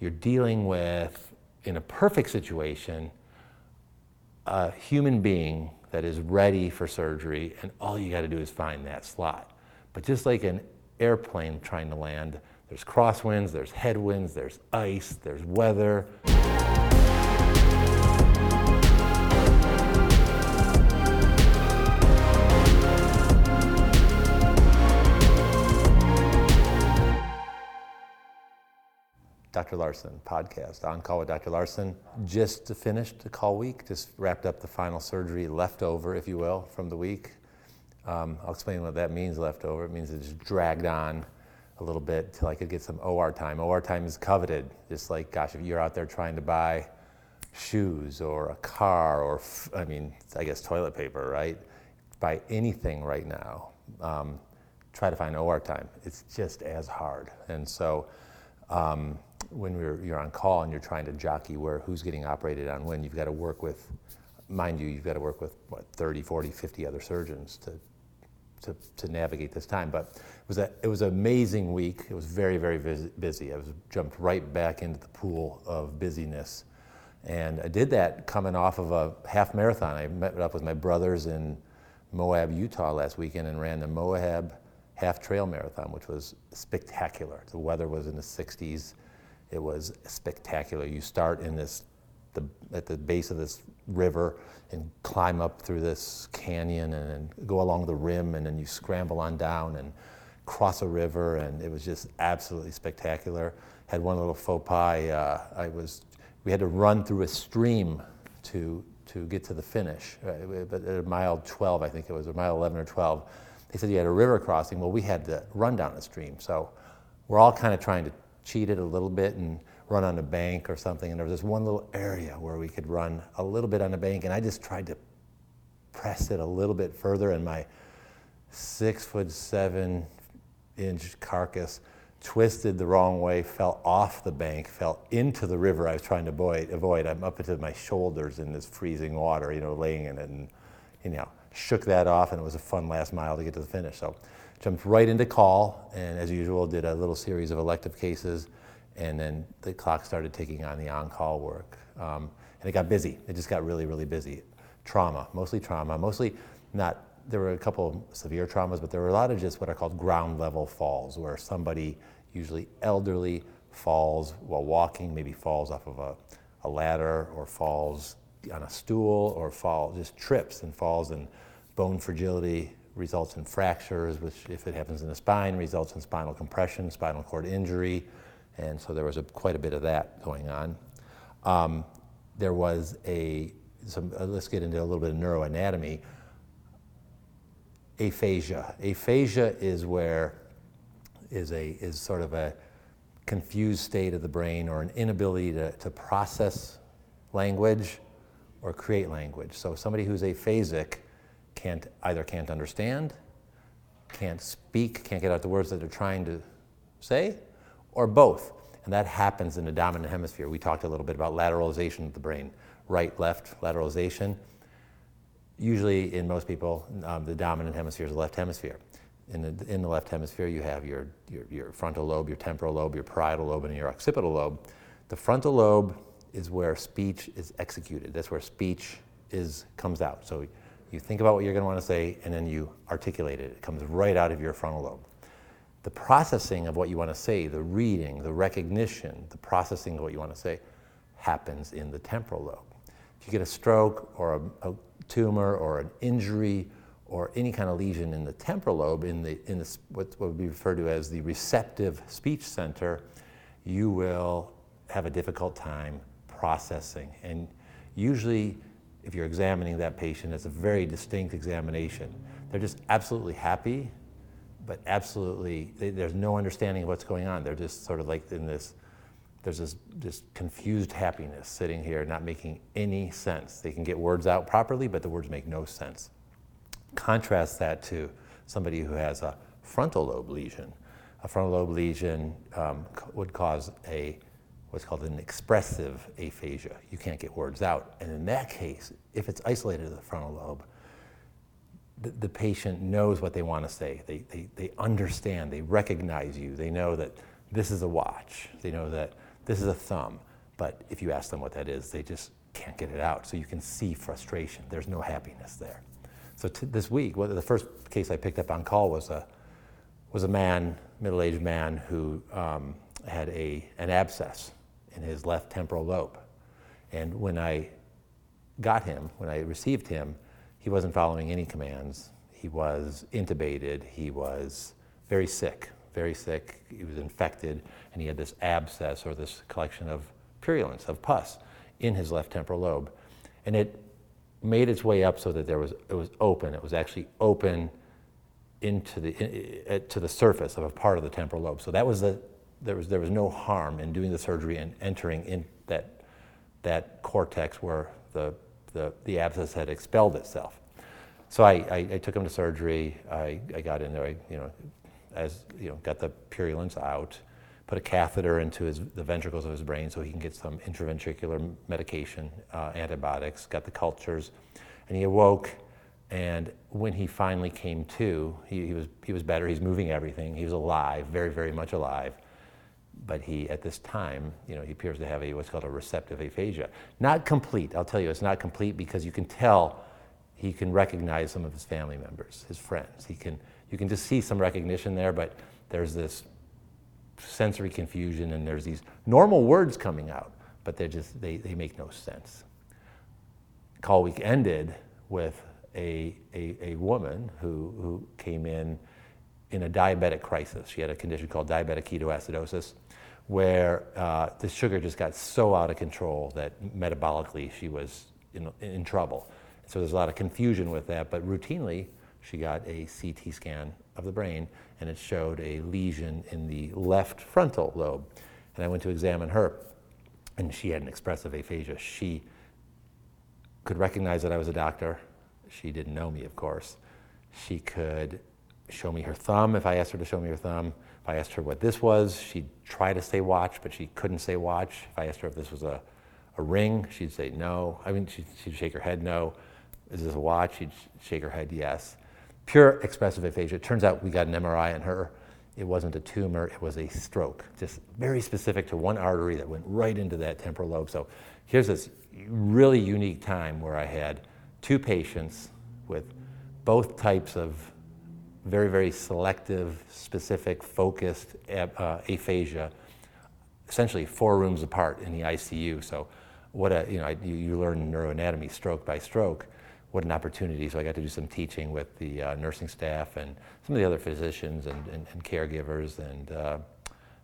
you're dealing with, in a perfect situation, a human being that is ready for surgery, and all you got to do is find that slot. But just like an airplane trying to land, there's crosswinds, there's headwinds, there's ice, there's weather. Dr. Larson podcast, On Call with Dr. Larson. Just finished the call week, just wrapped up the final surgery, leftover, if you will, from the week. Um, I'll explain what that means, leftover. It means it just dragged on a little bit till I could get some OR time. OR time is coveted, just like, gosh, if you're out there trying to buy shoes or a car or, I mean, I guess toilet paper, right? Buy anything right now, um, try to find OR time. It's just as hard. And so, um, when you're, you're on call and you're trying to jockey where who's getting operated on when, you've got to work with, mind you, you've got to work with what 30, 40, 50 other surgeons to, to, to navigate this time. But it was a, it was an amazing week. It was very, very busy. I was jumped right back into the pool of busyness. And I did that coming off of a half marathon. I met up with my brothers in Moab, Utah last weekend and ran the Moab half trail marathon, which was spectacular. The weather was in the 60s. It was spectacular. You start in this, the, at the base of this river and climb up through this canyon and, and go along the rim and then you scramble on down and cross a river and it was just absolutely spectacular. Had one little faux pas. Uh, I was, we had to run through a stream to to get to the finish. Right? But at mile 12, I think it was, or mile 11 or 12, they said you had a river crossing. Well, we had to run down the stream. So we're all kind of trying to cheated a little bit and run on a bank or something. And there was this one little area where we could run a little bit on a bank. And I just tried to press it a little bit further. And my six foot seven inch carcass twisted the wrong way, fell off the bank, fell into the river I was trying to avoid. I'm up to my shoulders in this freezing water, you know, laying in it. And, you know, shook that off. And it was a fun last mile to get to the finish. So jumped right into call, and as usual, did a little series of elective cases, and then the clock started ticking on the on-call work. Um, and it got busy. It just got really, really busy. Trauma, mostly trauma, mostly not, there were a couple of severe traumas, but there were a lot of just what are called ground level falls, where somebody, usually elderly, falls while walking, maybe falls off of a, a ladder or falls on a stool or fall, just trips and falls and bone fragility, results in fractures, which, if it happens in the spine, results in spinal compression, spinal cord injury. And so there was a, quite a bit of that going on. Um, there was a, some, uh, let's get into a little bit of neuroanatomy. Aphasia. Aphasia is where, is, a, is sort of a confused state of the brain or an inability to, to process language or create language. So somebody who's aphasic can't either can't understand, can't speak, can't get out the words that they're trying to say, or both. And that happens in the dominant hemisphere. We talked a little bit about lateralization of the brain, right, left, lateralization. Usually, in most people, um, the dominant hemisphere is the left hemisphere. In the, in the left hemisphere, you have your, your, your frontal lobe, your temporal lobe, your parietal lobe, and your occipital lobe. The frontal lobe is where speech is executed. That's where speech is comes out. So you think about what you're going to want to say, and then you articulate it. It comes right out of your frontal lobe. The processing of what you want to say, the reading, the recognition, the processing of what you want to say, happens in the temporal lobe. If you get a stroke or a, a tumor or an injury or any kind of lesion in the temporal lobe, in, the, in the, what, what would be referred to as the receptive speech center, you will have a difficult time processing. And usually if you're examining that patient, it's a very distinct examination. They're just absolutely happy, but absolutely, they, there's no understanding of what's going on. They're just sort of like in this, there's this, this confused happiness sitting here, not making any sense. They can get words out properly, but the words make no sense. Contrast that to somebody who has a frontal lobe lesion. A frontal lobe lesion um, would cause a what's called an expressive aphasia. You can't get words out. And in that case, if it's isolated to the frontal lobe, the, the patient knows what they want to say. They, they, they understand, they recognize you. They know that this is a watch. They know that this is a thumb. But if you ask them what that is, they just can't get it out. So you can see frustration. There's no happiness there. So t- this week, well, the first case I picked up on call was a, was a man, middle-aged man, who um, had a, an abscess in his left temporal lobe. And when I got him, when I received him, he wasn't following any commands. He was intubated. He was very sick, very sick. He was infected, and he had this abscess or this collection of purulence, of pus, in his left temporal lobe. And it made its way up so that there was, it was open. It was actually open into the, in, to the surface of a part of the temporal lobe. So that was the, there was, there was no harm in doing the surgery and entering in that, that cortex where the, the, the abscess had expelled itself. So I, I, I took him to surgery. I, I got in there, I, you know, as, you know, got the purulence out, put a catheter into his, the ventricles of his brain so he can get some intraventricular medication, uh, antibiotics, got the cultures, and he awoke. And when he finally came to, he, he, was, he was better. He's moving everything. He was alive, very, very much alive. But he, at this time, you know, he appears to have a what's called a receptive aphasia. Not complete. I'll tell you, it's not complete because you can tell he can recognize some of his family members, his friends. He can, you can just see some recognition there, but there's this sensory confusion and there's these normal words coming out, but they're just, they, they make no sense. Call week ended with a, a, a woman who, who came in in a diabetic crisis. She had a condition called diabetic ketoacidosis, where uh, the sugar just got so out of control that metabolically she was in, in trouble. So there's a lot of confusion with that, but routinely she got a CT scan of the brain and it showed a lesion in the left frontal lobe. And I went to examine her and she had an expressive aphasia. She could recognize that I was a doctor. She didn't know me, of course. She could show me her thumb if I asked her to show me her thumb. If I asked her what this was, she'd try to say watch, but she couldn't say watch. If I asked her if this was a, a ring, she'd say no. I mean, she'd, she'd shake her head no. Is this a watch? She'd shake her head yes pure expressive aphasia. It turns out we got an MRI on her. It wasn't a tumor, it was a stroke, just very specific to one artery that went right into that temporal lobe. So here's this really unique time where I had two patients with both types of very, very selective, specific, focused uh, aphasia, essentially four rooms apart in the ICU. So what a, you know, you, you learn neuroanatomy stroke by stroke what an opportunity. So I got to do some teaching with the uh, nursing staff and some of the other physicians and, and, and caregivers and, uh,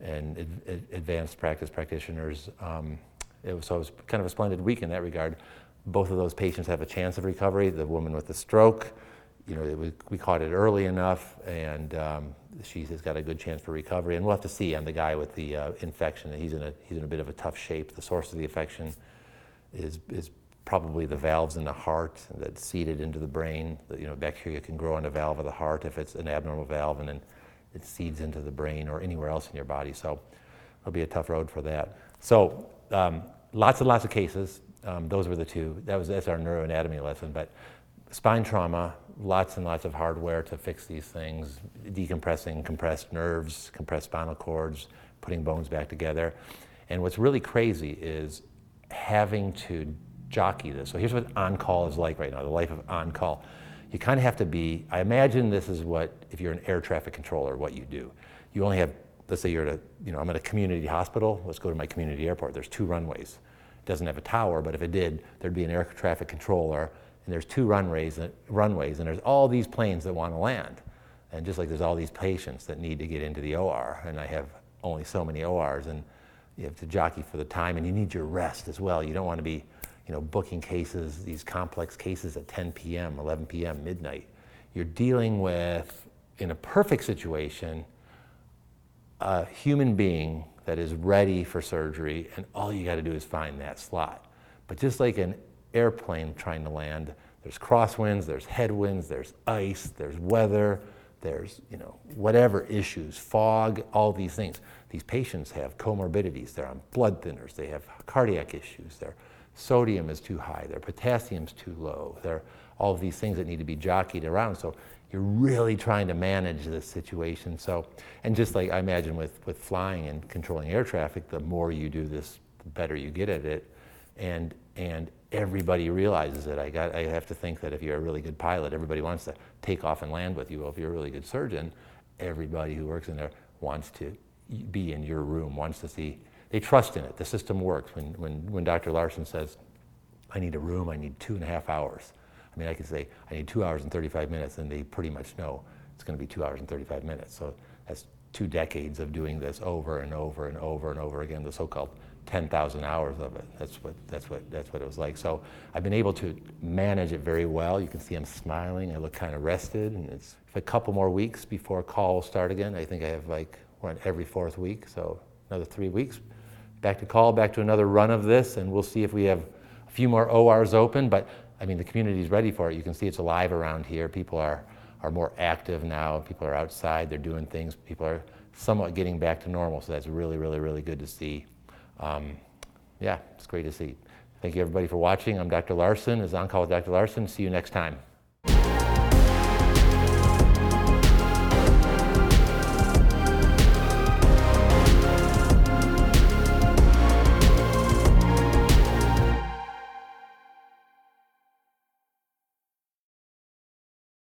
and ad- advanced practice practitioners. Um, it was, so it was kind of a splendid week in that regard. Both of those patients have a chance of recovery. The woman with the stroke, you know, we caught it early enough, and um, she has got a good chance for recovery. And we'll have to see on the guy with the uh, infection. He's in a he's in a bit of a tough shape. The source of the infection is is probably the valves in the heart that seeded into the brain. You know, bacteria can grow in a valve of the heart if it's an abnormal valve, and then it seeds into the brain or anywhere else in your body. So it'll be a tough road for that. So um, lots and lots of cases. Um, those were the two. That was that's our neuroanatomy lesson. But spine trauma, lots and lots of hardware to fix these things, decompressing compressed nerves, compressed spinal cords, putting bones back together. And what's really crazy is having to jockey this. So here's what on call is like right now, the life of on call. You kind of have to be, I imagine this is what, if you're an air traffic controller, what you do. You only have, let's say you're at a, you know, I'm at a community hospital, let's go to my community airport. There's two runways. It doesn't have a tower, but if it did, there'd be an air traffic controller, and there's two runways, runways, and there's all these planes that want to land. And just like there's all these patients that need to get into the OR, and I have only so many ORs, and you have to jockey for the time, and you need your rest as well. You don't want to be you know, booking cases, these complex cases at 10 p.m., 11 p.m., midnight. You're dealing with, in a perfect situation, a human being that is ready for surgery, and all you got to do is find that slot. But just like an airplane trying to land, there's crosswinds, there's headwinds, there's ice, there's weather, there's you know whatever issues, fog, all these things. These patients have comorbidities. They're on blood thinners. They have cardiac issues. They're sodium is too high, their potassium's too low, there are all of these things that need to be jockeyed around. So you're really trying to manage this situation. So, and just like I imagine with, with flying and controlling air traffic, the more you do this, the better you get at it. And, and everybody realizes it. I, got, I have to think that if you're a really good pilot, everybody wants to take off and land with you. Well, if you're a really good surgeon, everybody who works in there wants to be in your room, wants to see, they trust in it. The system works. When, when, when Dr. Larson says, I need a room, I need two and a half hours. I mean, I could say, I need two hours and 35 minutes, and they pretty much know it's going to be two hours and 35 minutes. So that's two decades of doing this over and over and over and over again, the so-called 10,000 hours of it. That's what, that's, what, that's what it was like. So I've been able to manage it very well. You can see I'm smiling. I look kind of rested. And it's a couple more weeks before call will start again. I think I have like one every fourth week. So another three weeks. Back to call, back to another run of this. And we'll see if we have a few more ORs open. But I mean, the community is ready for it. You can see it's alive around here. People are, are more active now. People are outside. They're doing things. People are somewhat getting back to normal. So that's really, really, really good to see. Um, yeah, it's great to see. Thank you everybody for watching. I'm Dr. Larson. Is On Call with Dr. Larson. See you next time.